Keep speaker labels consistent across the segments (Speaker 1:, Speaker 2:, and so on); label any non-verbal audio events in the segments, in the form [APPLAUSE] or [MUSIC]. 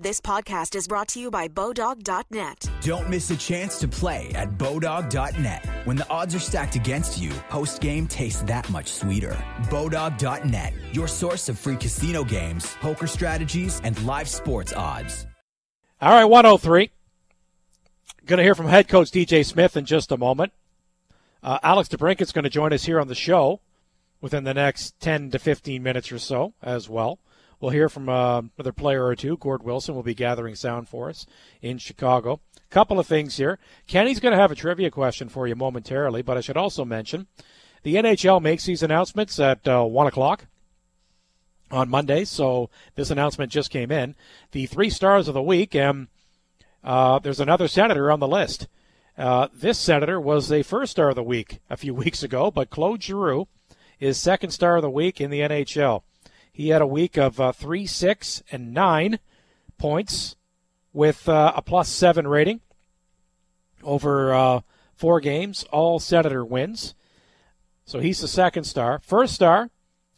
Speaker 1: This podcast is brought to you by Bodog.net.
Speaker 2: Don't miss a chance to play at Bodog.net. When the odds are stacked against you, post game tastes that much sweeter. Bodog.net, your source of free casino games, poker strategies, and live sports odds.
Speaker 3: All right, 103. Going to hear from head coach DJ Smith in just a moment. Uh, Alex is going to join us here on the show within the next 10 to 15 minutes or so as well. We'll hear from uh, another player or two. Gord Wilson will be gathering sound for us in Chicago. Couple of things here. Kenny's going to have a trivia question for you momentarily, but I should also mention the NHL makes these announcements at uh, 1 o'clock on Monday, so this announcement just came in. The three stars of the week, and uh, there's another senator on the list. Uh, this senator was a first star of the week a few [LAUGHS] weeks ago, but Claude Giroux is second star of the week in the NHL. He had a week of uh, three, six, and nine points with uh, a plus seven rating over uh, four games. All Senator wins. So he's the second star. First star,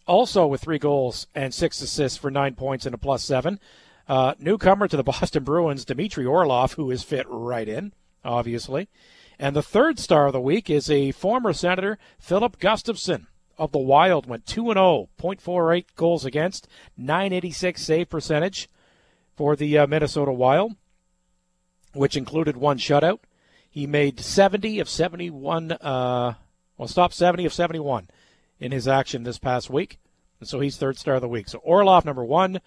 Speaker 3: also with three goals and six assists for nine points and a plus seven. Uh, newcomer to the [LAUGHS] Boston Bruins, Dmitry Orlov, who is fit right in, obviously. And the third star of the week is a former Senator, Filip Gustavsson of the Wild went 2 0, 0.48 goals against, 986 save percentage for the uh, Minnesota Wild, which included one shutout. He made 70 of 71, uh, well, stopped 70 of 71 in his action this past week. And so he's third star of the week. So Orlov, number one.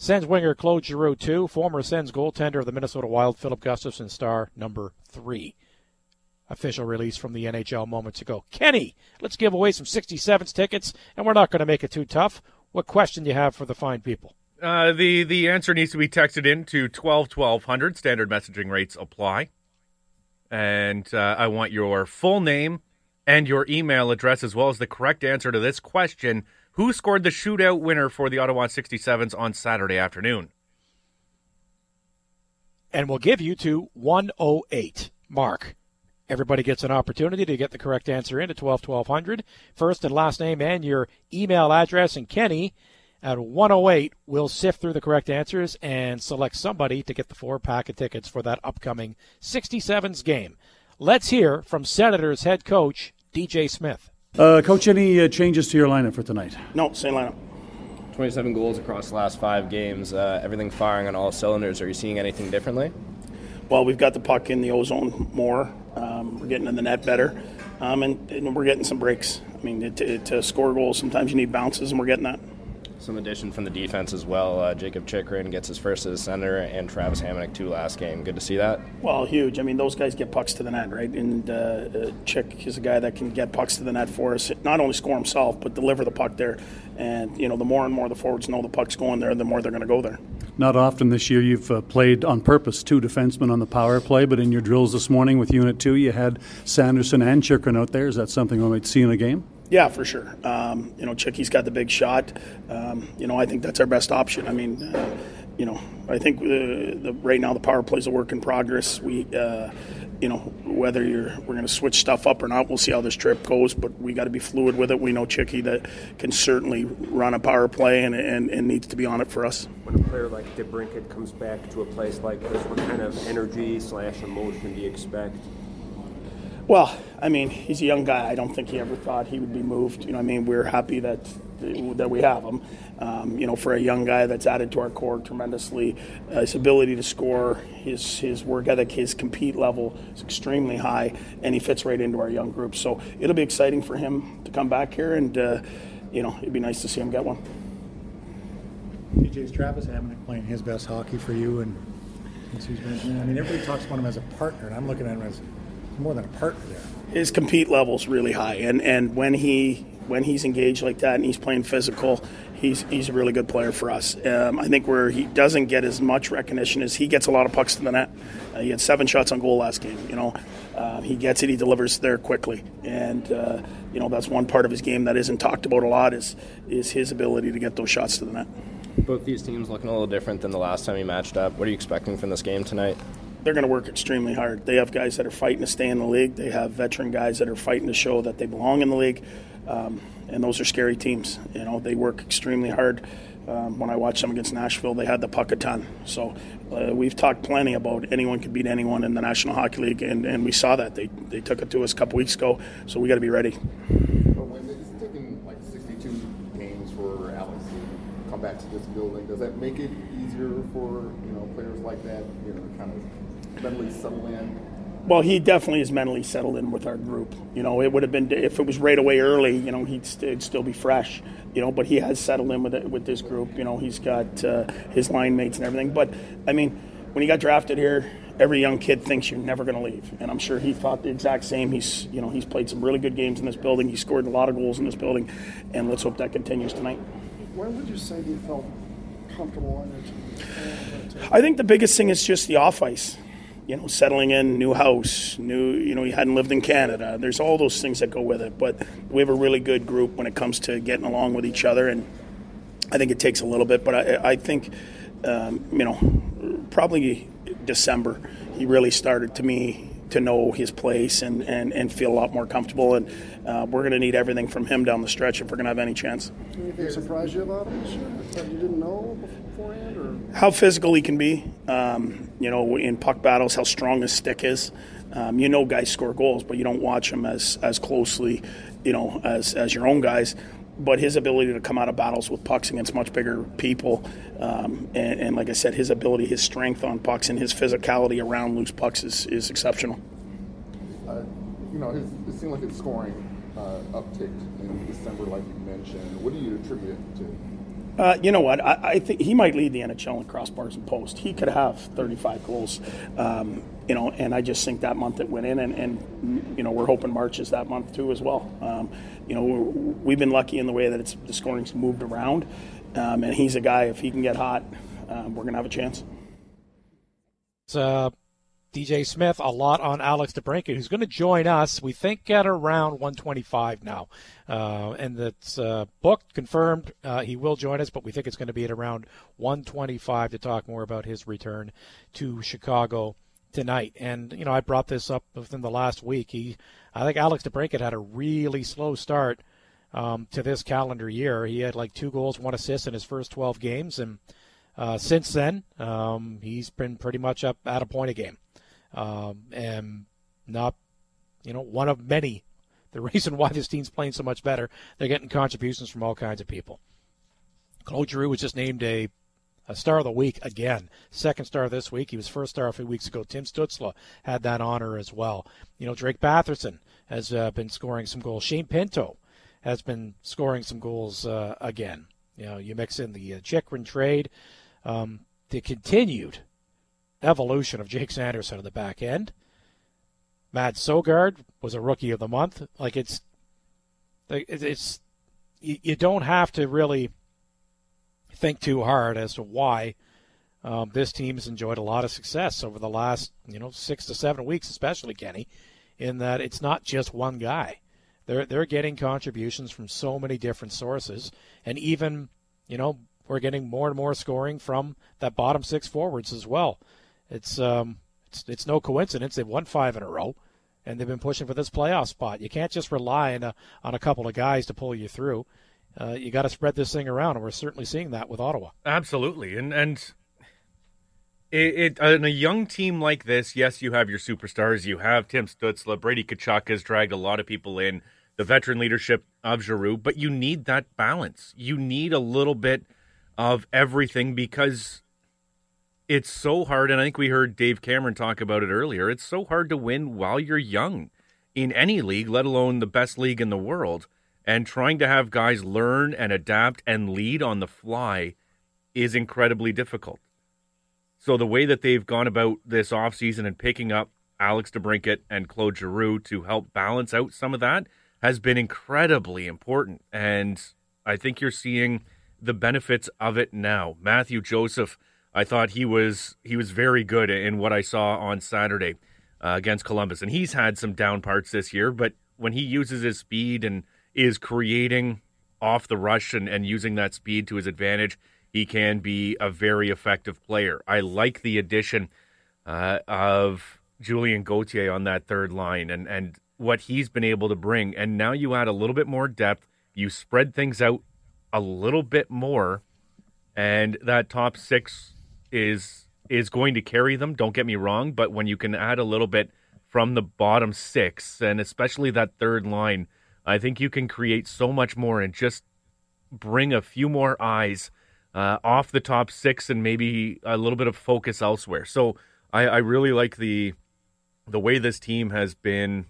Speaker 3: Sens winger Claude Giroux, two. Former Sens goaltender of the Minnesota Wild, Filip Gustavsson, star number three official release from the NHL moments ago. Kenny, let's give away some 67s tickets, and we're not going to make it too tough. What question do you have for the fine people?
Speaker 4: Uh, the the answer needs to be texted in to twelve twelve hundred. Standard messaging rates apply, and uh, I want your full name and your email address as well as the correct answer to this question: Who scored the shootout winner for the Ottawa 67s on Saturday afternoon?
Speaker 3: And we'll give you to 108. Mark. Everybody gets an opportunity to get the correct answer in at 12 1200. First and last name and your email address. And Kenny at 108 will sift through the correct answers and select somebody to get the four pack of tickets for that upcoming 67s game. Let's hear from Senators head coach DJ Smith.
Speaker 5: Uh, coach, any uh, changes to your lineup for tonight?
Speaker 6: No, same lineup.
Speaker 7: 27 goals across the last five games. Uh, everything firing on all cylinders. Are you seeing anything differently?
Speaker 6: Well, we've got the puck in the ozone more. Um, we're getting in the net better, um, and, and, we're getting some breaks. I mean, to, to, score goals, sometimes you need bounces, and we're getting that.
Speaker 7: Some addition from the defense as well. Uh, Jakob Chychrun gets his first as a center, and Travis Hamonic too last game. Good to see that.
Speaker 6: Well, huge. I mean, those guys get pucks to the net, right? And uh, uh, Chick is a guy that can get pucks to the net for us. Not only score himself, but deliver the puck there. And you know, the more and more the forwards know the puck's going there, the more they're going to go there.
Speaker 5: Not often this year you've uh, played on purpose two defensemen on the power play, but in your drills this morning with Unit 2, you had Sanderson and Chychrun out there. Is that something we might see in a game?
Speaker 6: Yeah, for sure. Um, you know, Chicky's got the big shot. Um, you know, I think that's our best option. I mean, uh, you know, I think the, the, right now the power play is a work in progress. We, uh, you know, whether you're we're going to switch stuff up or not, we'll see how this trip goes. But we got to be fluid with it. We know Chicky that can certainly run a power play and, and, and needs to be on it for us.
Speaker 8: When a player like DeBrincat comes back to a place like this, what kind of energy slash emotion do you expect?
Speaker 6: Well, I mean, he's a young guy. I don't think he ever thought he would be moved. You know, I mean, we're happy that that we have him. Um, you know, for a young guy that's added to our core tremendously, uh, his ability to score, his his work ethic, his compete level is extremely high, and he fits right into our young group. So it'll be exciting for him to come back here, and uh, you know, it'd be nice to see him get one.
Speaker 9: DJ's Travis Hamonic playing his best hockey for you, and since he's been, I mean, everybody talks about him as a partner, and I'm looking at him as more than a partner there.
Speaker 6: His compete level's really high, and, and when he when he's engaged like that and he's playing physical, he's he's a really good player for us. Um, I think where he doesn't get as much recognition is he gets a lot of pucks to the net. Uh, he had seven shots on goal last game. You know, uh, he gets it, he delivers there quickly, and uh, you know that's one part of his game that isn't talked about a lot is is his ability to get those shots to the net.
Speaker 7: Both these teams looking a little different than the last time you matched up. What are you expecting from this game tonight?
Speaker 6: They're going to work extremely hard. They have guys that are fighting to stay in the league. They have veteran guys that are fighting to show that they belong in the league, um, and those are scary teams. You know, they work extremely hard. Um, when I watched them against Nashville, they had the puck a ton. So uh, we've talked plenty about anyone could beat anyone in the National Hockey League, and, and we saw that. They, they took it to us a couple weeks ago, so we got to be ready.
Speaker 10: But when it's taken like 62 games for Alex to come back to this building, does that make it easier for you know players like that, you know, kind of mentally in?
Speaker 6: Well, he definitely is mentally settled in with our group. You know, it would have been if it was right away early. You know, he'd st- still be fresh. You know, but he has settled in with it, with this group. You know, he's got uh, his line mates and everything. But I mean, when he got drafted here, every young kid thinks you're never going to leave, and I'm sure he thought the exact same. He's you know he's played some really good games in this building. He scored a lot of goals in this building, and let's hope that continues tonight.
Speaker 11: When would you say you felt comfortable on your team?
Speaker 6: I think the biggest thing is just the off ice you know, settling in, new house, new, you know, he hadn't lived in Canada. There's all those things that go with it. But we have a really good group when it comes to getting along with each other. And I think it takes a little bit, but I, I think, um, you know, probably December, he really started to me to know his place and, and, and feel a lot more comfortable. And uh, we're going to need everything from him down the stretch if we're going to have any chance.
Speaker 11: Anything surprised you about him this year that you didn't know beforehand? Or?
Speaker 6: How physical he can be. Um, you know, in puck battles, how strong his stick is. Um, you know, guys score goals, but you don't watch them as, as closely, you know, as, as your own guys but his ability to come out of battles with pucks against much bigger people, um, and, and, like I said, his ability, his strength on pucks, and his physicality around loose pucks is, is exceptional.
Speaker 10: Uh, you know, it seemed like his scoring uh, upticked in December, like you mentioned. What do you attribute it to?
Speaker 6: Uh, you know what? I, I, think he might lead the NHL in crossbars and post. He could have 35 goals, um, you know, and I just think that month it went in, and, and you know we're hoping March is that month too as well. Um, you know, we've been lucky in the way that it's the scoring's moved around, um, and he's a guy. If he can get hot, um, we're gonna have a chance.
Speaker 3: Uh, DJ Smith, a lot on Alex DeBrincat, who's going to join us, we think, at around 125 now. Uh, and that's uh, booked, confirmed. Uh, he will join us, but we think it's going to be at around 125 to talk more about his return to Chicago tonight. And, you know, I brought this up within the last week. He, I think Alex DeBrincat had a really slow start um, to this calendar year. He had like two goals, one assist in his first 12 games. And uh, since then, um, he's been pretty much up at a point a game um, and not, you know, one of many. The [LAUGHS] reason why this team's playing so much better, they're getting contributions from all kinds of people. Claude Giroux was just named a, a star of the week again. Second star this week. He was first star a few weeks ago. Tim Stützle had that honor as well. You know, Drake Batherson has uh, been scoring some goals. Shane Pinto has been scoring some goals uh, again. You know, you mix in the uh, Chychrun trade, um, the continued evolution of Jake Sanderson on the back end. Matt Sogard was a rookie of the month. Like it's, it's, you don't have to really think too hard as to why um, this team has enjoyed a lot of success over the last, you know, six to seven weeks, especially Kenny, in that it's not just one guy. They're they're getting contributions from so many different sources, and even, you know, we're getting more and more scoring from that bottom six forwards as well. It's um, it's it's no coincidence they've won five in a row, and they've been pushing for this playoff spot. You can't just rely on a, on a couple of guys to pull you through. Uh, you got to spread this thing around, and we're certainly seeing that with Ottawa.
Speaker 4: Absolutely, and and it, it in a young team like this, yes, you have your superstars. You have Tim Stützle, Brady Tkachuk has dragged a lot of people in. The veteran leadership of Giroux, but you need that balance. You need a little bit of everything because it's so hard, and I think we heard Dave Cameron talk about it earlier. It's so hard to win while you're young in any league, let alone the best league in the world. And trying to have guys learn and adapt and lead on the fly is incredibly difficult. So the way that they've gone about this offseason and picking up Alex DeBrincat and Claude Giroux to help balance out some of that has been incredibly important. And I think you're seeing the benefits of it now. Matthew Joseph I thought he was he was very good in what I saw on Saturday uh, against Columbus, and he's had some down parts this year. But when he uses his speed and is creating off the rush and, and using that speed to his advantage, he can be a very effective player. I like the addition uh, of Julien Gauthier on that third line and and what he's been able to bring. And now you add a little bit more depth. You spread things out a little bit more and that top six is is going to carry them. Don't get me wrong, but when you can add a little bit from the bottom six, and especially that third line, I think you can create so much more and just bring a few more eyes uh, off the top six and maybe a little bit of focus elsewhere. So I, I really like the the way this team has been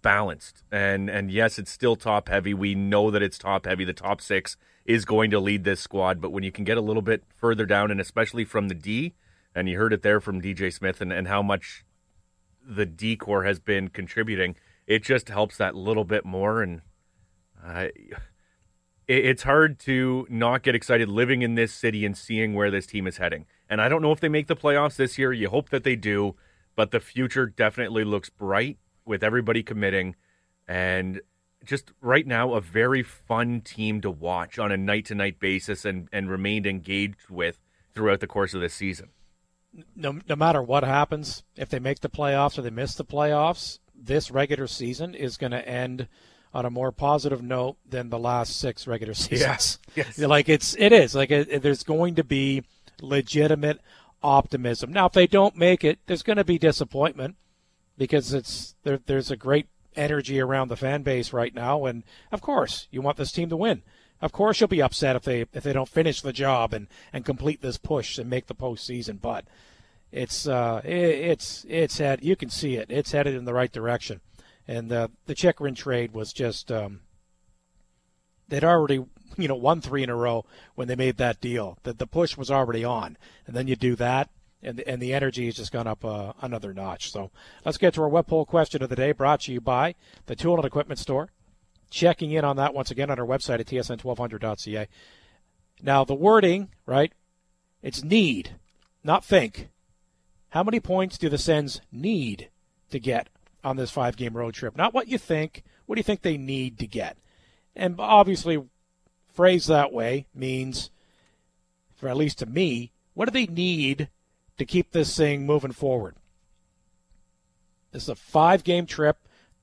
Speaker 4: balanced. And and yes, it's still top heavy. We know that it's top heavy. The top six is going to lead this squad, but when you can get a little bit further down, and especially from the D, and you heard it there from DJ Smith and, and how much the D core has been contributing, it just helps that little bit more. And uh, it, it's hard to not get excited living in this city and seeing where this team is heading. And I don't know if they make the playoffs this year. You hope that they do, but the future definitely looks bright with everybody committing. And just right now, a very fun team to watch on a night to night basis and, and remained engaged with throughout the course of this season.
Speaker 3: No, no matter what happens, if they make the playoffs or they miss the playoffs, this regular season is going to end on a more positive note than the last six regular [LAUGHS] seasons.
Speaker 4: Yes. yes.
Speaker 3: Like it's it is like it, it, there's going to be legitimate optimism. Now, if they don't make it, there's going to be disappointment because it's there, there's a great energy around the fan base right now, and of course, you want this team to win. Of course, you'll be upset if they if they don't finish the job and, and complete this push and make the postseason. But it's uh, it, it's it's head you can see it. It's headed in the right direction, and uh, the Chychrun trade was just um, they'd already you know won three in a row when they made that deal. That the push was already on, and then you do that, and the, and the energy has just gone up uh, another notch. So let's get to our web poll question of the day, brought to you by the Tool and Equipment Store. Checking in on that once again on our website at tsn1200.ca. Now the wording, right? It's need, not think. How many points do the Sens need to get on this five-game road trip? Not what you think. What do you think they need to get? And obviously, phrased that way means, for at least to me, what do they need to keep this thing moving forward? This is a five game trip,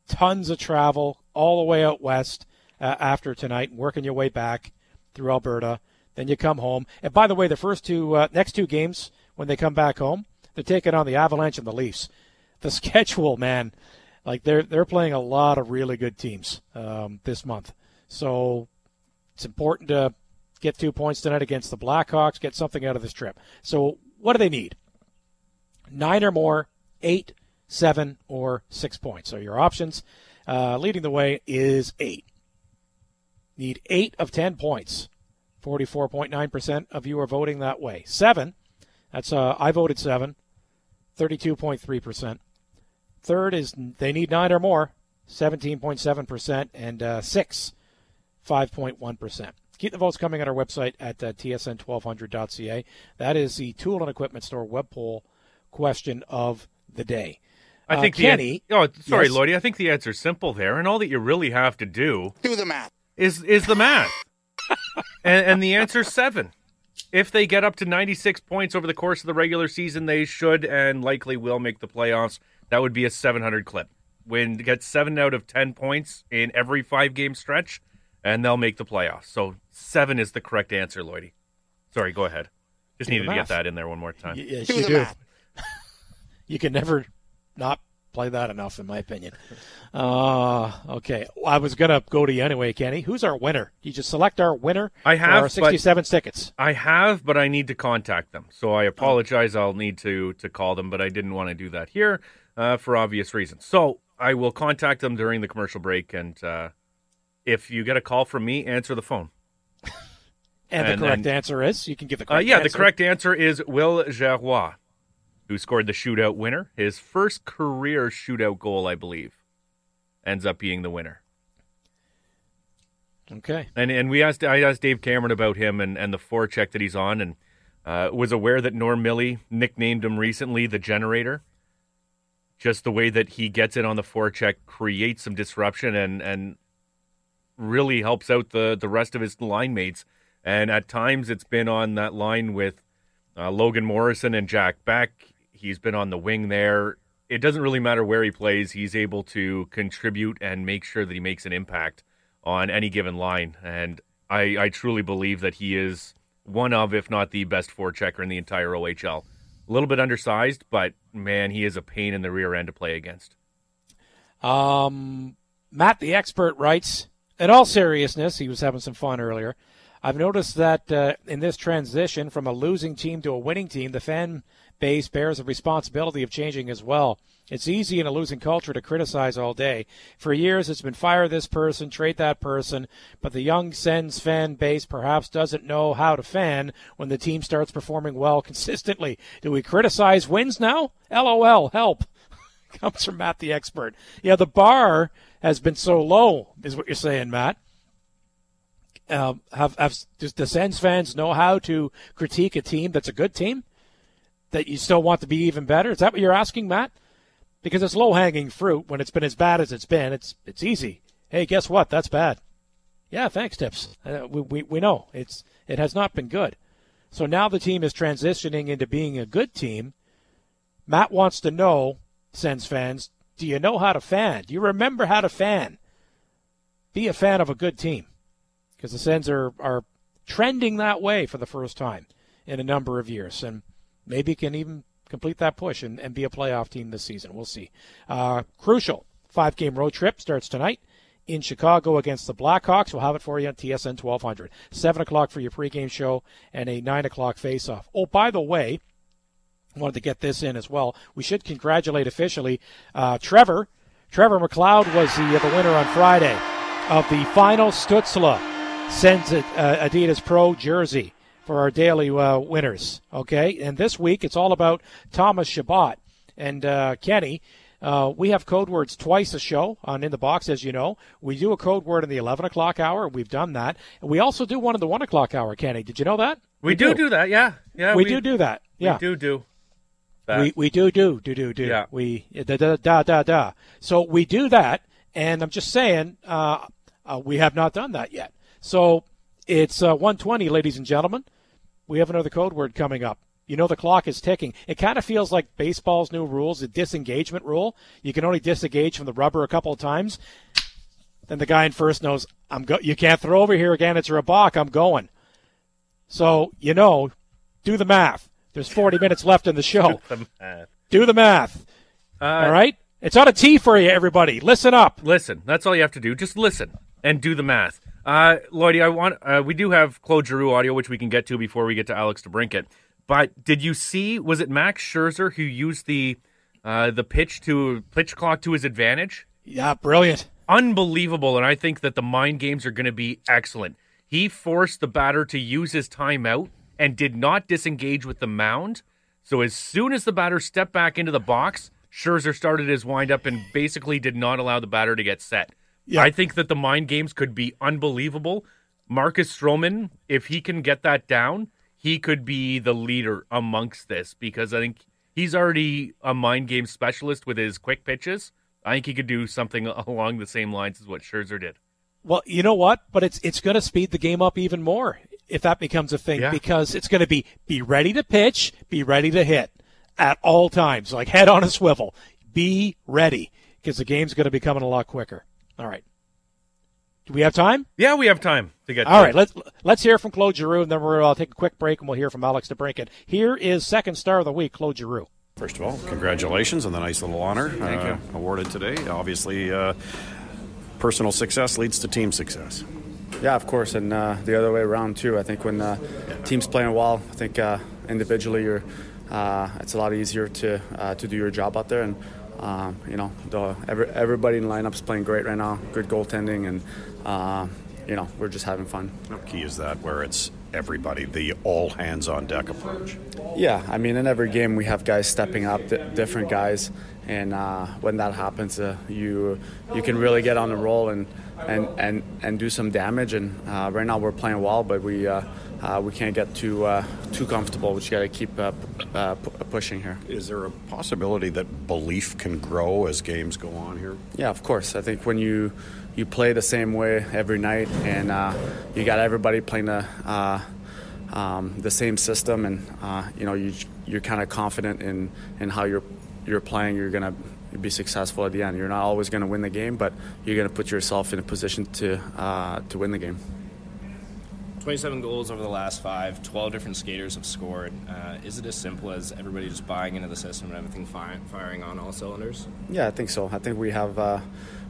Speaker 3: tons of travel all the way out west uh, after tonight, working your way back through Alberta. Then you come home. And by the way, the first two, uh, next two games, when they come back home, they're taking on the Avalanche and the Leafs. [LAUGHS] The schedule, man, like they're they're playing a lot of really good teams um, this month. So it's important to get two points tonight against the Blackhawks, get something out of this trip. So what do they need? Nine or more, eight, seven, or six points are your options. Uh, leading the way is eight. Need eight of ten points. 44.9% of you are voting that way. Seven, that's uh, I voted seven, 32.3%. Third is they need nine or more, 17.7%, and uh, six, 5.1%. Keep the votes coming on our website at uh, tsn1200.ca. That is the Tool and Equipment Store web poll question of the day.
Speaker 4: I think
Speaker 3: uh, Kenny.
Speaker 4: The, oh, sorry,
Speaker 3: yes?
Speaker 4: Lloydie. I think the answer's simple there, and all that you really have to do
Speaker 12: do the math
Speaker 4: is is the math, [LAUGHS] and, and the answer's seven. If they get up to 96 points over the course of the regular season, they should and likely will make the playoffs. That would be a 700 clip. When get seven out of 10 points in every five game stretch, and they'll make the playoffs. So seven is the correct answer, Lloydie. Sorry, go ahead. Just
Speaker 3: Do
Speaker 4: needed to get that in there one more time.
Speaker 3: Y- yes,
Speaker 12: Do
Speaker 3: you
Speaker 12: the
Speaker 3: do.
Speaker 12: math. [LAUGHS]
Speaker 3: you can never not play that enough, in my opinion. Uh, okay. I was going to go to you anyway, Kenny. Who's our winner? You just select our winner
Speaker 4: I
Speaker 3: for
Speaker 4: have,
Speaker 3: our 67 tickets.
Speaker 4: I have, but I need to contact them. So I apologize. I'll need to to call them, but I didn't want to do that here uh, for obvious reasons. So I will contact them during the commercial break, and uh, if you get a call from me, answer the phone.
Speaker 3: And, [LAUGHS]
Speaker 4: and
Speaker 3: the correct
Speaker 4: then-
Speaker 3: answer is you can give the
Speaker 4: Uh,
Speaker 3: correct
Speaker 4: yeah,
Speaker 3: answer.
Speaker 4: the correct answer is Will Gerrois, who scored the shootout winner. His first career shootout goal, I believe, ends up being the winner.
Speaker 3: Okay.
Speaker 4: And and we asked I asked Dave Cameron about him and, and the forecheck that he's on, and uh, was aware that Norm Millie nicknamed him recently the Generator. Just the way that he gets it on the forecheck creates some disruption and and really helps out the the rest of his line mates. And at times it's been on that line with uh, Logan Morrison and Jack Beck. He's been on the wing there. It doesn't really matter where he plays. He's able to contribute and make sure that he makes an impact on any given line. And I, I truly believe that he is one of, if not the best forechecker in the entire OHL. A little bit undersized, but man, he is a pain in the rear end to play against.
Speaker 3: Um, Matt, the expert, writes In all seriousness, he was having some fun earlier. I've noticed that uh, in this transition from a losing team to a winning team, the fan base bears the responsibility of changing as well. It's easy in a losing culture to criticize all day. For years, it's been fire this person, trade that person, but the young Sens fan base perhaps doesn't know how to fan when the team starts performing well [LAUGHS] consistently. Do we criticize wins now? LOL, help. [LAUGHS] Comes from Matt the expert. Yeah, the bar has been so low, is what you're saying, Matt. Um, have, have does the Sens fans know how to critique a team that's a good team that you still want to be even better? Is that what you're asking, Matt? Because it's low hanging fruit when it's been as bad as it's been. It's it's easy. Hey, guess what? That's bad. Yeah, thanks, Tips. Uh, we, we we know it's it has not been good. So now the team is transitioning into being a good team. Matt wants to know, Sens fans, do you know how to fan? Do you remember how to fan? Be a fan of a good team because the Sens are, are trending that way for the first time in a number of years, and maybe can even complete that push and, and be a playoff team this season. We'll see. Uh, crucial five game road trip starts tonight in Chicago against the Blackhawks. We'll have it for you on TSN 1200. 7 o'clock for your pregame show and a 9 o'clock faceoff. Oh, by the way, wanted to get this in as well. We should congratulate officially uh, Trevor. Trevor McLeod was the, the winner on Friday of the final Stützle sends it uh, Adidas Pro jersey for our daily uh, winners. Okay, and this week it's all about Thomas Chabot and uh, Kenny. Uh, we have code words twice a show on In the Box, as you know. We do a code word in the 11 o'clock hour. We've done that. And we also do one in the 1 o'clock hour, Kenny. Did you know that?
Speaker 4: We, we do, do that, yeah. yeah.
Speaker 3: We, we, do do that. Yeah.
Speaker 4: We do do. That.
Speaker 3: We, we do do do do do.
Speaker 4: Yeah.
Speaker 3: We da da da da da. So we do that, and I'm just saying, uh, uh, we have not done that yet. So it's uh, 120, ladies and gentlemen. We have another code word coming up. You know the clock is ticking. It kind of feels like baseball's new rules, the disengagement rule. You can only disengage from the rubber a couple of times. Then the guy in first knows I'm go. You can't throw over here again. It's a balk. I'm going. So you know, do the math. There's 40 [LAUGHS] minutes left in the show.
Speaker 4: do the math.
Speaker 3: Do the math.
Speaker 4: Uh,
Speaker 3: all right. It's on a T for you, everybody. Listen up.
Speaker 4: Listen. That's all you have to do. Just listen and do the math. Uh, Lloydie, I want uh, we do have Claude Giroux audio, which we can get to before we get to Alex DeBrincat. But did you see? Was it Max Scherzer who used the uh, the pitch to pitch clock to his advantage?
Speaker 3: Yeah, brilliant,
Speaker 4: unbelievable. And I think that the mind games are going to be excellent. He forced the batter to use his timeout and did not disengage with the mound. So as soon as the batter stepped back into the box, Scherzer started his windup and basically did not allow the batter to get set. Yeah. I think that the mind games could be unbelievable. Marcus Stroman, if he can get that down, he could be the leader amongst this because I think he's already a mind game specialist with his quick pitches. I think he could do something [LAUGHS] along the same lines as what Scherzer did.
Speaker 3: Well, you know what? But it's it's going to speed the game up even more if that becomes a thing
Speaker 4: yeah.
Speaker 3: because it's going to be be ready to pitch, be ready to hit at all times, like head on a swivel. Be ready because the game's going to be coming a lot quicker. All right. Do we have time?
Speaker 4: Yeah, we have time to get.
Speaker 3: All
Speaker 4: to
Speaker 3: right, let's let's hear from Claude Giroux, and then we'll uh, take a quick break, and we'll hear from Alex DeBrincat. Here is second star of the week, Claude Giroux.
Speaker 12: First of all, congratulations on the nice little honor
Speaker 4: Thank
Speaker 12: uh,
Speaker 4: you.
Speaker 12: awarded today. Obviously, uh, personal success leads to team success.
Speaker 13: Yeah, of course, and uh, the other way around too. I think when uh, teams playing well, I think uh, individually you're, uh, it's a lot easier to uh, to do your job out there. And um, you know, the, every, everybody in the lineup's playing great right now. Good goaltending, and uh, you know, we're just having fun.
Speaker 12: How key is that? Where it's everybody, the all hands on deck approach.
Speaker 13: Yeah, I mean, in every game we have guys stepping up, d- different guys, and uh, when that happens, uh, you you can really get on the roll and and and, and do some damage. And uh, right now we're playing well, but we. Uh, uh, we can't get too uh, too comfortable. We just got to keep uh, uh, p- pushing here.
Speaker 12: Is there a possibility that belief can grow as games go on here?
Speaker 13: Yeah, of course. I think when you you play the same way every night, and uh, you got everybody playing the uh, um, the same system, and you know you you're kind of confident in in how you're you're playing. You're gonna be successful at the end. You're not always going to win the game, but you're going to put yourself in a position to to win the game.
Speaker 7: 27 goals over the last five, 12 different skaters have scored. Uh, is it as simple as everybody just buying into the system and everything fi- firing on all cylinders?
Speaker 13: Yeah, I think so. I think we have uh,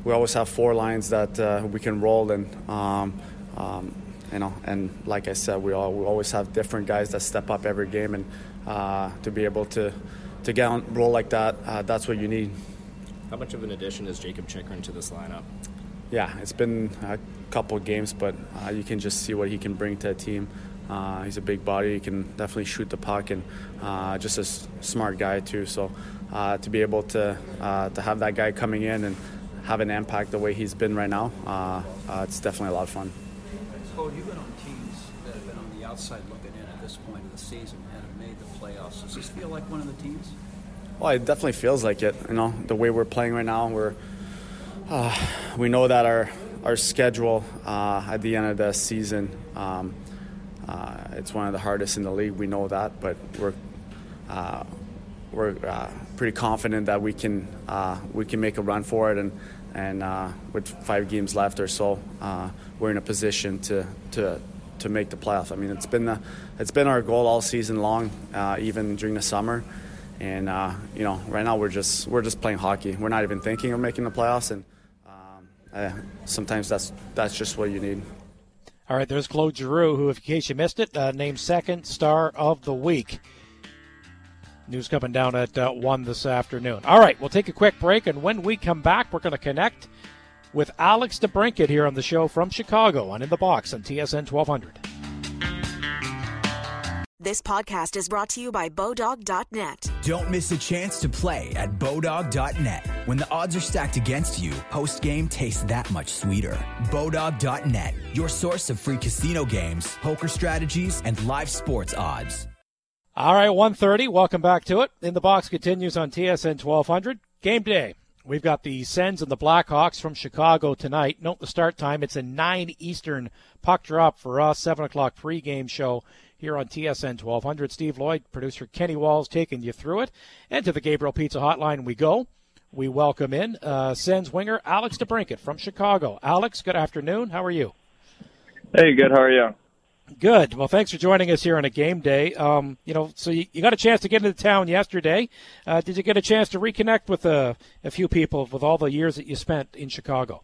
Speaker 13: we always have four lines that uh, we can roll and um, um, you know and like I said, we all we always have different guys that step up every game and uh, to be able to to get on roll like that, uh, that's what you need.
Speaker 7: How much of an addition is Jakob Chychrun to this lineup?
Speaker 13: Yeah, it's been a couple of games, but uh, you can just see what he can bring to a team. Uh, he's a big body. He can definitely shoot the puck, and uh, just a s- smart guy too. So uh, to be able to uh, to have that guy coming in and have an impact the way he's been right now, uh, uh, it's definitely a lot of fun.
Speaker 14: Cole, you've been on teams that have been on the outside looking in at this point of the season and have made the playoffs. Does this feel like one of the teams?
Speaker 13: Well, it definitely feels like it. You know, the way we're playing right now, we're uh, we know that our our schedule uh, at the end of the season, um, uh, it's one of the hardest in the league. We know that, but we're uh, we're uh, pretty confident that we can uh, we can make a run for it, and and with five games left or so, we're in a position to to to make the playoffs. I mean, it's been the, it's been our goal all season long, even during the summer. And uh, you know, right now we're just we're just playing hockey. We're not even thinking of making the playoffs, and uh, sometimes that's that's just what you need.
Speaker 3: All right, there's Claude Giroux, who, in case you missed it, uh, named second star of the week. News coming down at uh, 1 this afternoon. All right, we'll take a quick break, and when we come back, we're going to connect with Alex DeBrincat here on the show from Chicago on In the Box on TSN 1200.
Speaker 1: This podcast is brought to you by Bodog.net.
Speaker 2: Don't miss a chance to play at Bodog.net. When the odds are stacked against you, post game tastes that much sweeter. Bodog.net, your source of free casino games, poker strategies, and live sports odds.
Speaker 3: All right, 130. Welcome back to it. In the Box continues on TSN 1200. Game day. We've got the Sens and the Blackhawks from Chicago tonight. Note the start time. It's a 9 Eastern puck drop for us. 7 o'clock pregame show here on TSN 1200. Steve Lloyd, producer Kenny Walls, taking you through it. And to the Gabriel Pizza Hotline we go. We welcome in uh, Sens winger Alex DeBrincat from Chicago. Alex, good afternoon. How are you?
Speaker 15: Hey, good. How are you?
Speaker 3: Good. Well, thanks for joining us here on a game day. Um, you know, so you, you got a chance to get into town yesterday. Uh, did you get a chance to reconnect with a, a few people with all the years that you spent in Chicago?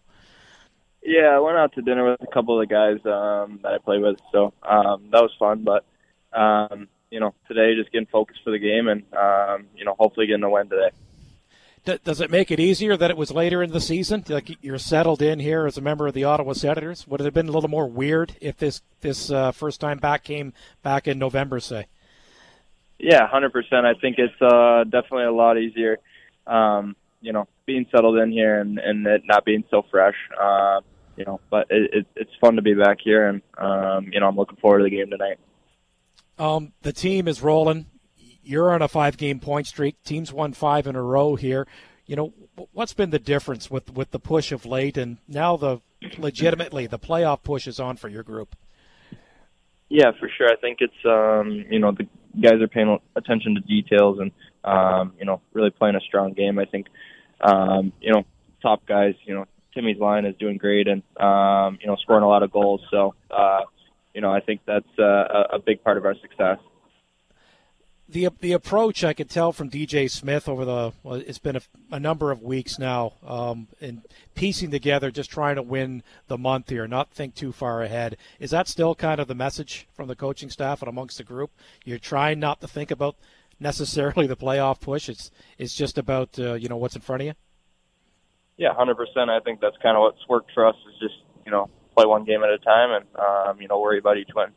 Speaker 15: Yeah, I went out to dinner with a couple of the guys um, that I play with, so um, that was fun. But um, you know, today just getting focused for the game, and um, you know, hopefully getting a win today.
Speaker 3: D- does it make it easier that it was later in the season? Like you're settled in here as a member of the Ottawa Senators. Would it have been a little more weird if this this uh, first time back came back in November, say?
Speaker 15: Yeah, hundred percent. I think it's uh, definitely a lot easier. Um, you know, being settled in here and, and it not being so fresh. Uh, you know, but it, it, it's fun to be back here, and um, you know, I'm looking forward to the game tonight.
Speaker 3: Um, the team is rolling. You're on a five-game point streak. Teams won five in a row here. You know, what's been the difference with with the push of late, and now the legitimately the playoff push is on for your group?
Speaker 15: Yeah, for sure. I think it's um, you know the guys are paying attention to details and um, you know really playing a strong game. I think um, you know top guys. You know Timmy's line is doing great and um, you know scoring a lot of goals. So uh, you know I think that's uh, a big part of our success.
Speaker 3: The the approach I could tell from DJ Smith over the well, it's been a, a number of weeks now, um, in piecing together, just trying to win the month here, not think too far ahead. Is that still kind of the message from the coaching staff and amongst the group? You're trying not to think about necessarily the playoff push. It's it's just about uh, you know what's in front of you.
Speaker 15: Yeah, hundred percent. I think that's kind of what's worked for us is just you know play one game at a time and um, you know worry about each win.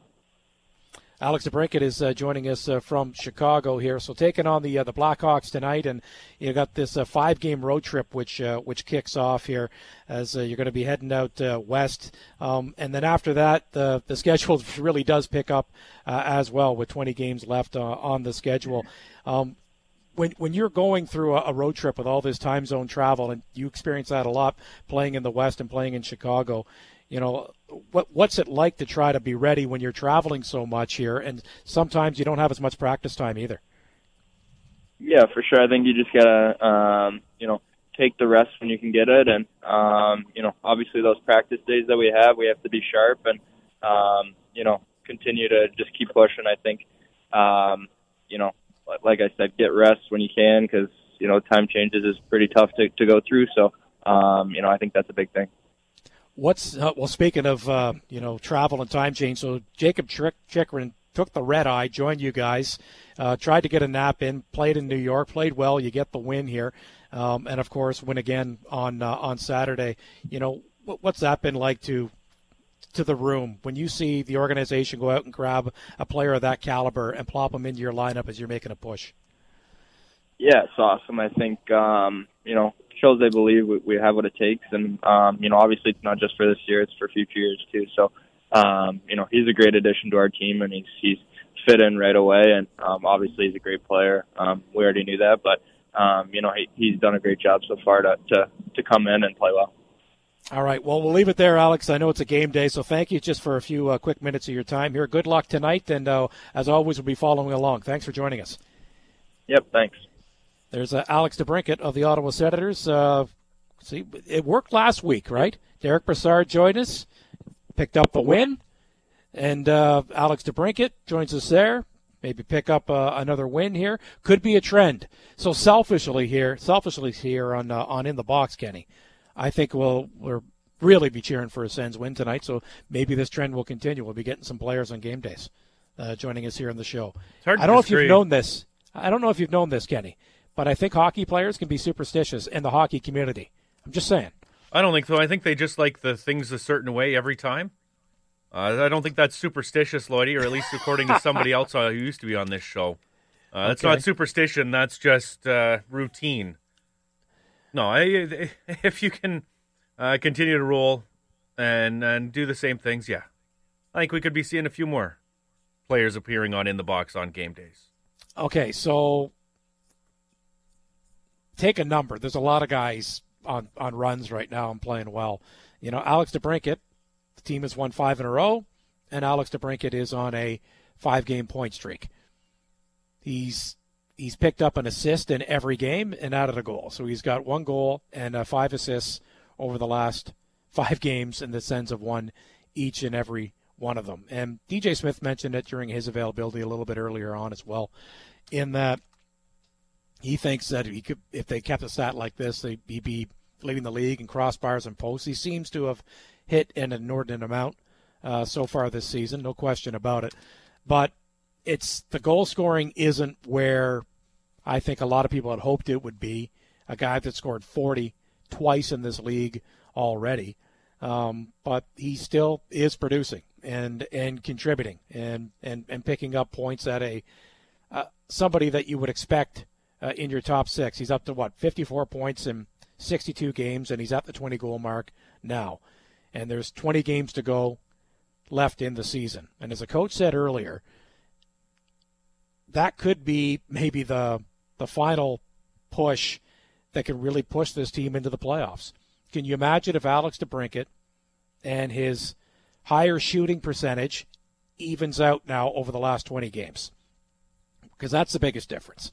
Speaker 3: Alex DeBrincat is uh, joining us uh, from Chicago here. So taking on the uh, the Blackhawks tonight, and you got this uh, five game road trip which uh, which kicks off here as uh, you're going to be heading out west, um, and then after that the the schedule [LAUGHS] really does pick up as well with 20 games left on the schedule. Um, when when you're going through a, a, road trip with all this time zone travel, and you experience that a lot playing in the West and playing in Chicago, you know what what's it like to try to be ready when you're traveling so much here, and sometimes you don't have as much practice time either.
Speaker 15: Yeah, for sure. I think you just gotta um, you know take the rest when you can get it, and um, you know obviously those practice days that we have, we have to be sharp and. Um, you know, continue to just keep pushing. I think, um, you know, like I said, get rest when you can because you know time changes is pretty tough to to go through. So, um, you know, I think that's a big thing.
Speaker 3: What's uh, well? Speaking of uh, you know travel and time change, so Jakob Chychrun took the red eye, joined you guys, uh, tried to get a nap in, played in New York, played well. You get the win here, um, and of course win again on uh, on Saturday. You know what's that been like to to the room when you see the organization go out and grab a player of that caliber and plop him into your lineup as you're making a push?
Speaker 15: Yeah, it's awesome. I think um, you know shows they believe we, we have what it takes, and um, you know obviously it's not just for this year; it's for future years too. So um, you know he's a great addition to our team, and he's he's fit in right away, and um, obviously he's a great player. Um, we already knew that, but um, you know he, he's done a great job so far to to to come in and play well.
Speaker 3: All right. Well, we'll leave it there, Alex. I know it's a game day, so thank you just for a few uh, quick minutes of your time here. Good luck tonight, and uh, as always, we'll be following along. Thanks for joining us.
Speaker 15: Yep. Thanks.
Speaker 3: There's uh, Alex DeBrincat of the Ottawa Senators. Uh, see, it worked last week, right? Derek Brassard joined us, picked up the win, and uh, Alex DeBrincat joins us there. Maybe pick up uh, another win here. Could be a trend. So selfishly here, selfishly here on on in the box, Kenny. I think we'll we'll really be cheering for a Sens win tonight. So maybe this trend will continue. We'll be getting some players on game days uh, joining us here on the show. I don't know if you've known this. I don't know if you've known this, Kenny, but I think hockey players can be superstitious in the hockey community. I'm just saying.
Speaker 4: I don't think so. I think they just like the things a certain way every time. Uh, I don't think that's superstitious, Lloydie, or at least according to [LAUGHS] somebody else uh, who used to be on this show. Uh, that's okay. not superstition. That's just uh, routine. No, I, [LAUGHS] if you can uh, continue to roll and and do the same things, yeah, I think we could be seeing a few more players appearing on in the box on game days.
Speaker 3: Okay, so take a number. There's a lot of guys on on runs right now and playing well. You know, Alex DeBrincat, the team has won five in a row, and Alex DeBrincat is on a five game point streak. He's he's picked up an assist in every game and added a goal. So he's got one goal and uh, five assists over the last five [LAUGHS] games in the sense of one each and every one of them. And DJ Smith mentioned it during his availability a little bit earlier on as well, in that he thinks that he could, if they kept a stat like this, they'd be leading the league in crossbars and posts. He seems to have hit an inordinate amount uh, so far this season, no question about it. But it's the goal scoring isn't where I think a lot of people had hoped it would be. A guy that scored 40 twice in this league already, um, but he still is producing and and contributing and and, and picking up points at a uh, somebody that you would expect uh, in your top six. He's up to what 54 points in 62 games, and he's at the 20 goal mark now. And there's 20 games to go left in the season. And as a coach said earlier, that could be maybe the the final push that can really push this team into the playoffs. Can you imagine if Alex DeBrincat and his higher shooting percentage evens out now over the last 20 games? Because that's the biggest difference.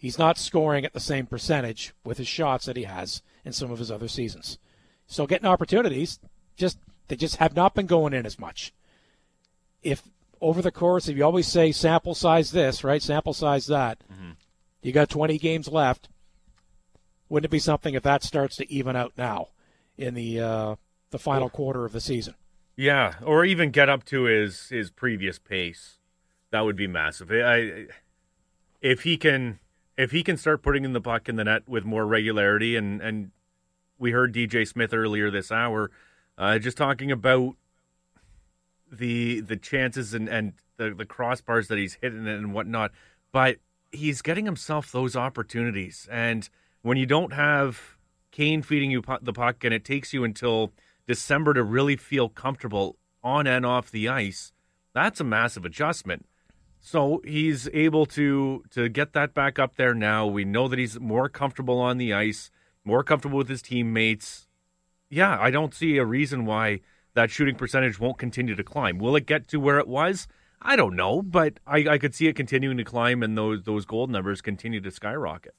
Speaker 3: He's not scoring at the same percentage with his shots that he has in some of his other seasons. So getting opportunities, just they just have not been going in as much. If over the course, if you always say sample size this, right? Sample size that. Mm-hmm. You got 20 games left. Wouldn't it be something if that starts to even out now in the uh, the final well, quarter of the season?
Speaker 4: Yeah, or even get up to his his previous pace. That would be massive. I, if he can if he can start putting in the puck in the net with more regularity and and we heard DJ Smith earlier this hour uh, just talking about the the chances and and the the crossbars that he's hitting and whatnot, but he's getting himself those opportunities. And when you don't have Kane feeding you the puck and it takes you until December to really feel comfortable on and off the ice, that's a massive adjustment. So he's able to to get that back up there now. We know that he's more comfortable on the ice, more comfortable with his teammates. Yeah, I don't see a reason why that shooting percentage won't continue to climb. Will it get to where it was? I don't know, but I, I could see it continuing to climb and those those gold numbers continue to skyrocket.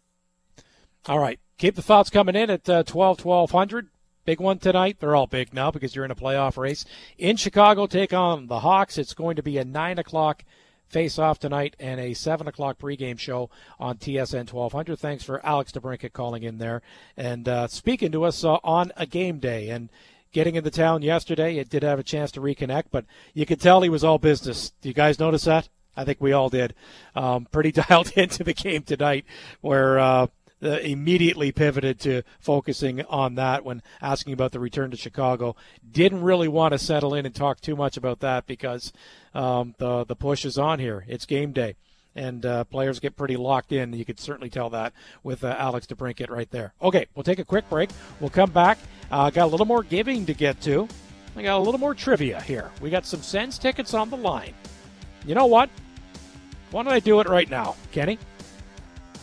Speaker 3: All right. Keep the thoughts coming in at uh, 12 1200. Big one tonight. They're all big now because you're in a playoff race. In Chicago, take on the Hawks. It's going to be a 9 o'clock face off tonight and a 7 o'clock pregame show on TSN 1200. Thanks for Alex DeBrincat calling in there and uh, speaking to us uh, on a game day. And getting into town yesterday, it did have a chance to reconnect, but you could tell he was all business. Do you guys notice that? I think we all did. Um, pretty [LAUGHS] dialed into the game tonight where. Uh, uh, immediately pivoted to focusing on that when asking about the return to Chicago. Didn't really want to settle in and talk too much about that because um, the the push is on here. It's game day, and uh, players get pretty locked in. You could certainly tell that with uh, Alex DeBrincat right there. Okay, we'll take a quick break. We'll come back. Uh, got a little more giving to get to. I got a little more trivia here. We got some Sens tickets on the line. You know what? Why don't I do it right now, Kenny?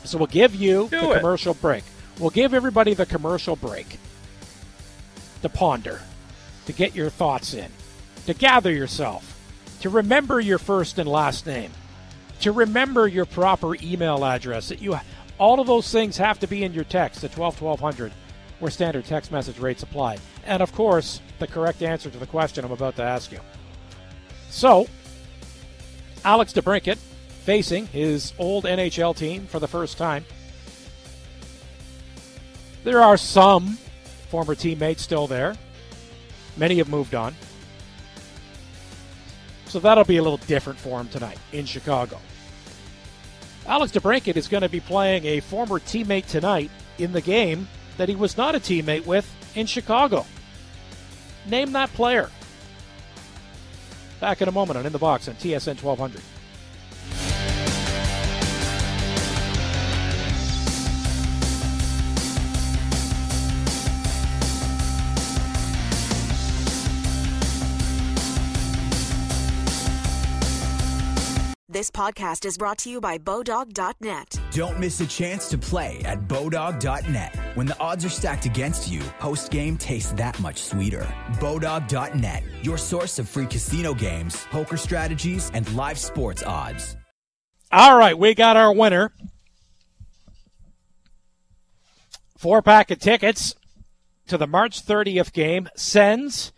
Speaker 3: So we'll give you
Speaker 4: Do
Speaker 3: the
Speaker 4: it.
Speaker 3: commercial break. We'll give everybody the commercial break to ponder, to get your thoughts in, to gather yourself, to remember your first and last name, to remember your proper email address. That you, all of those things have to be in your text at 12 1200, where standard text message rates apply. And of course, the correct answer to the question I'm about to ask you. So, Alex DeBrincat facing his old NHL team for the first time. There are some former teammates still there. Many have moved on. So that'll be a little different for him tonight in Chicago. Alex DeBrincat is going to be playing a former teammate tonight in the game that he was not a teammate with in Chicago. Name that player. Back in a moment on In the Box on TSN 1200.
Speaker 1: This podcast is brought to you by Bodog.net.
Speaker 2: Don't miss a chance to play at Bodog.net. When the odds are stacked against you, post game tastes that much sweeter. Bodog.net, your source of free casino games, poker strategies, and live sports odds.
Speaker 3: All right, we got our winner. Four pack of tickets to the March 30th game, Sens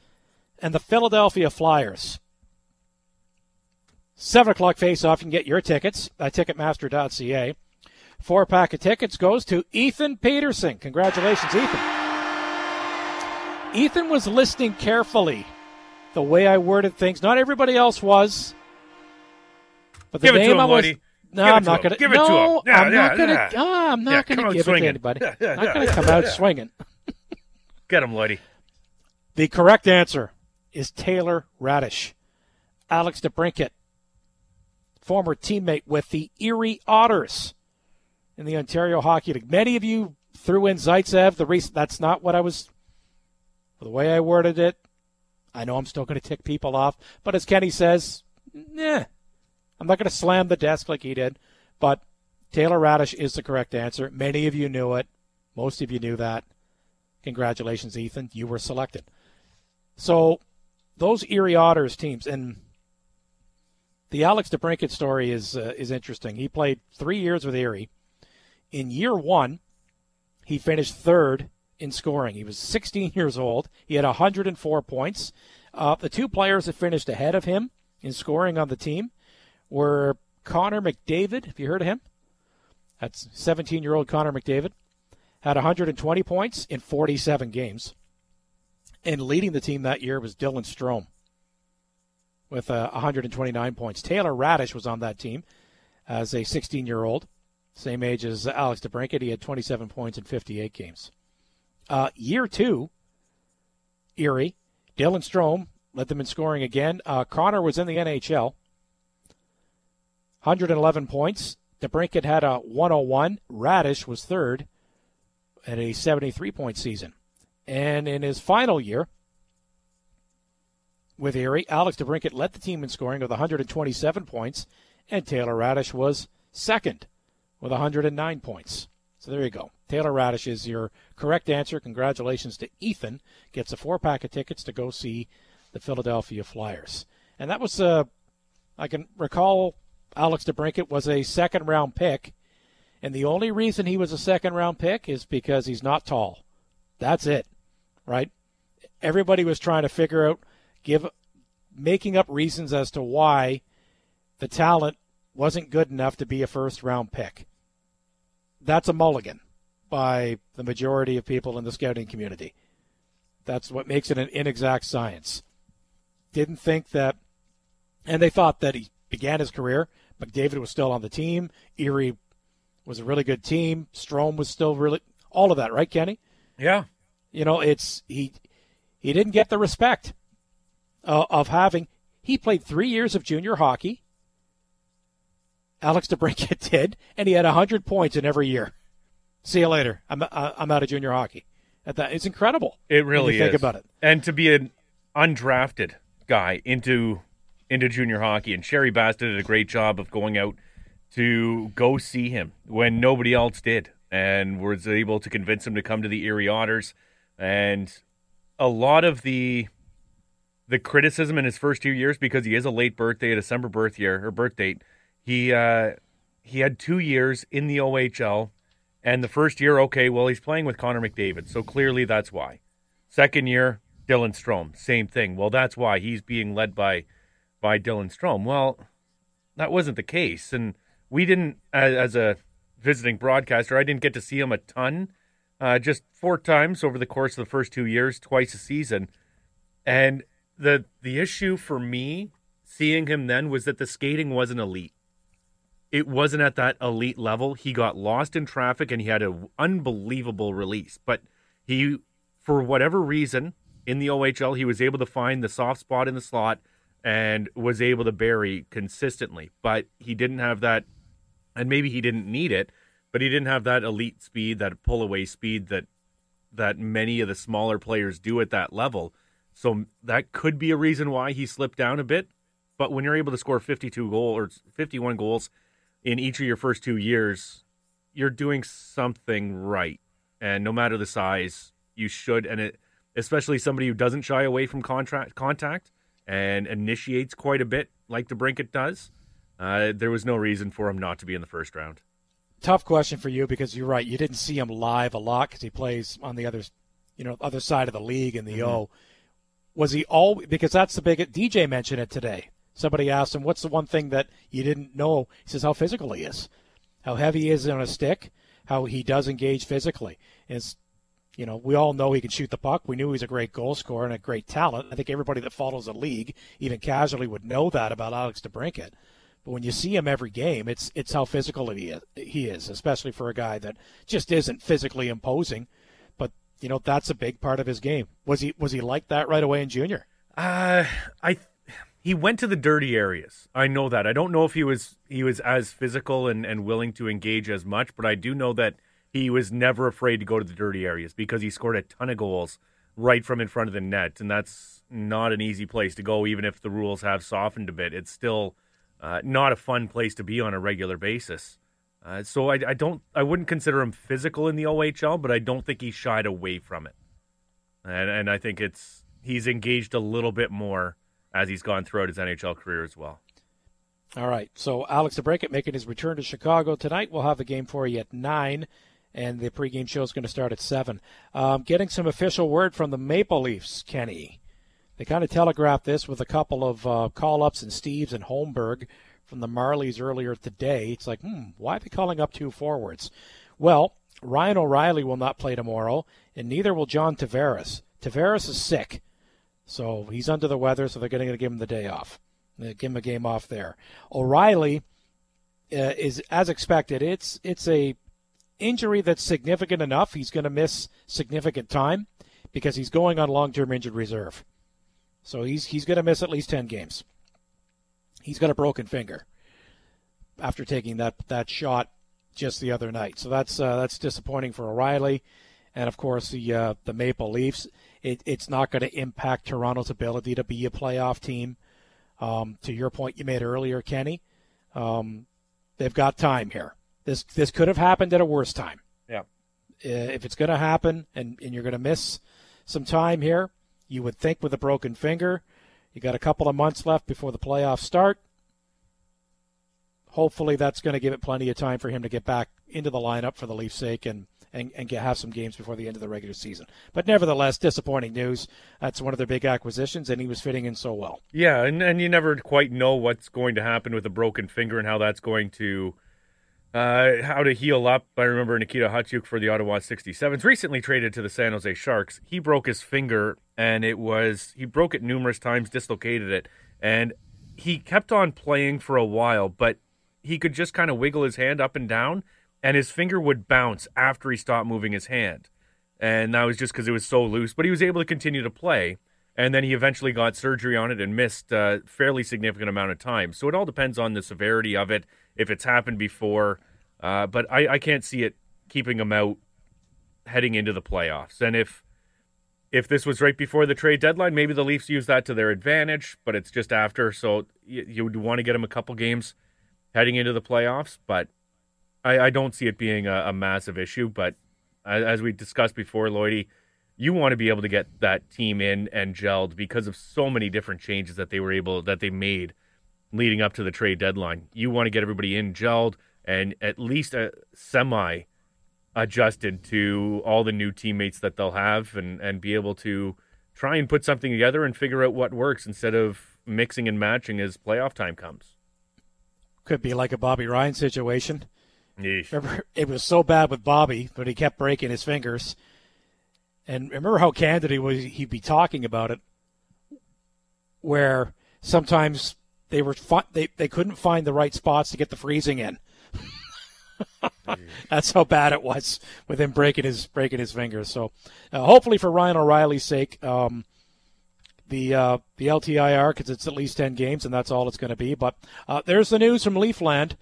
Speaker 3: and the Philadelphia Flyers. 7 o'clock face off. You can get your tickets at Ticketmaster.ca. Four pack of tickets goes to Ethan Peterson. Congratulations, Ethan. Ethan was listening carefully the way I worded things. Not everybody else was. But the
Speaker 4: Give it to
Speaker 3: name
Speaker 4: him,
Speaker 3: I was.
Speaker 4: Lloydie.
Speaker 3: No, I'm not going to.
Speaker 4: Give it to
Speaker 3: no,
Speaker 4: him. Yeah,
Speaker 3: I'm not going to. Ah, I'm not going to give it to anybody.
Speaker 4: Yeah, yeah,
Speaker 3: not
Speaker 4: yeah,
Speaker 3: going to come out swinging.
Speaker 4: Get him, Lloydie.
Speaker 3: The correct answer is Taylor Raddysh. Alex DeBrincat, former teammate with the Erie Otters in the Ontario Hockey League. Many of you threw in Zaitsev. The reason that's not what I was. The way I worded it, I know I'm still going to tick people off, but as Kenny says, nah, I'm not going to slam the desk like he did. But Taylor Raddysh is the correct answer. Many of you knew it. Most of you knew that. Congratulations, Ethan. You were selected. So those Erie Otters teams and the Alex DeBrincat story is uh, is interesting. He played three years with Erie. In year one, he finished third in scoring. He was 16 years old. He had 104 points. Uh, the two players that finished ahead of him in scoring on the team were Connor McDavid. Have you heard of him? That's 17 year old Connor McDavid. Had 120 points in 47 games. And leading the team that year was Dylan Strome with uh, 129 points. Taylor Raddysh was on that team as a 16 year old, same age as Alex DeBrincat. He had 27 points in 58 games. Uh, year two, Erie, Dylan Strome led them in scoring again. Uh, Connor was in the NHL, 111 points. DeBrincat had a 101. Raddysh was third at a 73 point season. And in his final year with Erie, Alex DeBrincat led the team in scoring with 127 points, and Taylor Raddysh was second with 109 points. So there you go. Taylor Raddysh is your correct answer. Congratulations to Ethan. Gets a four pack of tickets to go see the Philadelphia Flyers. And that was, uh, I can recall Alex DeBrincat was a second round pick. And the only reason he was a second round pick is because he's not tall. That's it. right? Everybody was trying to figure out, give, making up reasons as to why the talent wasn't good enough to be a first round pick. That's a mulligan by the majority of people in the scouting community. That's what makes it an inexact science. Didn't think that, and they thought that he began his career. McDavid was still on the team. Erie was a really good team. Strome was still really all of that, right, Kenny?
Speaker 4: Yeah.
Speaker 3: You know, it's he he didn't get the respect uh, of having. He played three years of junior hockey. Alex DeBrincat [LAUGHS] did, and he had hundred points in every year. See you later. I'm I'm out of junior hockey. At that, it's incredible.
Speaker 4: It really
Speaker 3: think
Speaker 4: is.
Speaker 3: about it.
Speaker 4: And to be an undrafted guy into into junior hockey, and Sherry Bassin did a great job of going out to go see him when nobody else did, and was able to convince him to come to the Erie Otters. And a lot of the the criticism in his first two years because he is a late birthday, a December birth year or birth date. He uh, he had two years in the OHL, and the first year, okay, well he's playing with Connor McDavid, so clearly that's why. Second year, Dylan Strome, same thing. Well, that's why he's being led by by Dylan Strome. Well, that wasn't the case, and we didn't as, as a visiting broadcaster. I didn't get to see him a ton, uh, just four times over the course of the first two years, twice a season, and the the issue for me seeing him then was that the skating wasn't elite. It wasn't at that elite level. He got lost in traffic and he had an unbelievable release. But he, for whatever reason, in the OHL, he was able to find the soft spot in the slot and was able to bury consistently. But he didn't have that, and maybe he didn't need it, but he didn't have that elite speed, that pull away speed that that many of the smaller players do at that level. So that could be a reason why he slipped down a bit. But when you're able to score 52 goals or 51 goals in each of your first two years, you're doing something right. And no matter the size, you should. And it, especially somebody who doesn't shy away from contract contact and initiates quite a bit, like DeBrincat does. Uh, there was no reason for him not to be in the first round.
Speaker 3: Tough question for you because you're right. You didn't see him live a lot because he plays on the other, you know, other side of the league in the
Speaker 4: Mm-hmm.
Speaker 3: O. Was he all because that's the big DJ mentioned it today. Somebody asked him, "What's the one thing that you didn't know?" He says, "How physical he is, how heavy he is on a stick, how he does engage physically." Is you know, we all know he can shoot the puck. We knew he's a great goal scorer and a great talent. I think everybody that follows the league, even casually, would know that about Alex DeBrincat. But when you see him every game, it's it's how physical he is, he is, especially for a guy that just isn't physically imposing. You know, that's a big part of his game. Was he was he like that right away in junior?
Speaker 4: Uh, I he went to the dirty areas. I know that. I don't know if he was he was as physical and, and willing to engage as much, but I do know that he was never afraid to go to the dirty areas because he scored a ton of goals right from in front of the net, and that's not an easy place to go. Even if the rules have softened a bit, it's still uh, not a fun place to be on a regular basis. Uh, so I, I don't I wouldn't consider him physical in the OHL, but I don't think he shied away from it, and and I think it's he's engaged a little bit more as he's gone throughout his NHL career as well.
Speaker 3: All right. So Alex DeBrincat making his return to Chicago tonight. We'll have the game for you at nine, and the pregame show is going to start at seven. Um, getting some official word from the Maple Leafs, Kenny. They kind of telegraphed this with a couple of uh, call-ups and Steeves and Holmberg from the Marlies earlier today. It's like, hmm, why are they calling up two forwards? Well, Ryan O'Reilly will not play tomorrow, and neither will John Tavares. Tavares is sick, so he's under the weather, so they're going to give him the day off. They give him a game off there. O'Reilly uh, is as expected. It's it's a injury that's significant enough. He's going to miss significant time because he's going on long-term injured reserve. So he's he's going to miss at least ten games. He's got a broken finger after taking that that shot just the other night. So that's uh, that's disappointing for O'Reilly, and of course the uh, the Maple Leafs. It, it's not going to impact Toronto's ability to be a playoff team. Um, to your point you made earlier, Kenny, um, they've got time here. This this could have happened at a worse time.
Speaker 4: Yeah.
Speaker 3: If it's going to happen and, and you're going to miss some time here, you would think with a broken finger, you got a couple of months left before the playoffs start. Hopefully, that's going to give it plenty of time for him to get back into the lineup for the Leafs' sake and and, and get, have some games before the end of the regular season. But nevertheless, disappointing news. That's one of their big acquisitions, and he was fitting in so well.
Speaker 4: Yeah, and, and you never quite know what's going to happen with a broken finger and how that's going to uh, how to heal up. I remember Nikita Okhotiuk for the Ottawa 67s recently traded to the San Jose Sharks. He broke his finger, and it was he broke it numerous times, dislocated it, and he kept on playing for a while, but he could just kind of wiggle his hand up and down, and his finger would bounce after he stopped moving his hand. And that was just because it was so loose, but he was able to continue to play. And then he eventually got surgery on it and missed a fairly significant amount of time. So it all depends on the severity of it, if it's happened before. Uh, but I, I can't see it keeping him out heading into the playoffs. And if if this was right before the trade deadline, maybe the Leafs use that to their advantage, but it's just after. So you, you would want to get him a couple games heading into the playoffs, but I, I don't see it being a, a massive issue. But as, as, we discussed before, Lloydie, you want to be able to get that team in and gelled because of so many different changes that they were able that they made leading up to the trade deadline. You want to get everybody in gelled and at least a semi adjusted to all the new teammates that they'll have and, and be able to try and put something together and figure out what works instead of mixing and matching as playoff time comes.
Speaker 3: Could be like a Bobby Ryan situation.
Speaker 4: Yeesh.
Speaker 3: Remember, it was so bad with Bobby, but he kept breaking his fingers. And remember how candid he was, he'd be talking about it, where sometimes they were they they couldn't find the right spots to get the freezing in. [LAUGHS] That's how bad it was with him breaking his breaking his fingers. So, uh, hopefully for Ryan O'Reilly's sake, um, the uh, the LTIR because it's at least ten games and that's all it's going to be. But uh, there's the news from Leafland.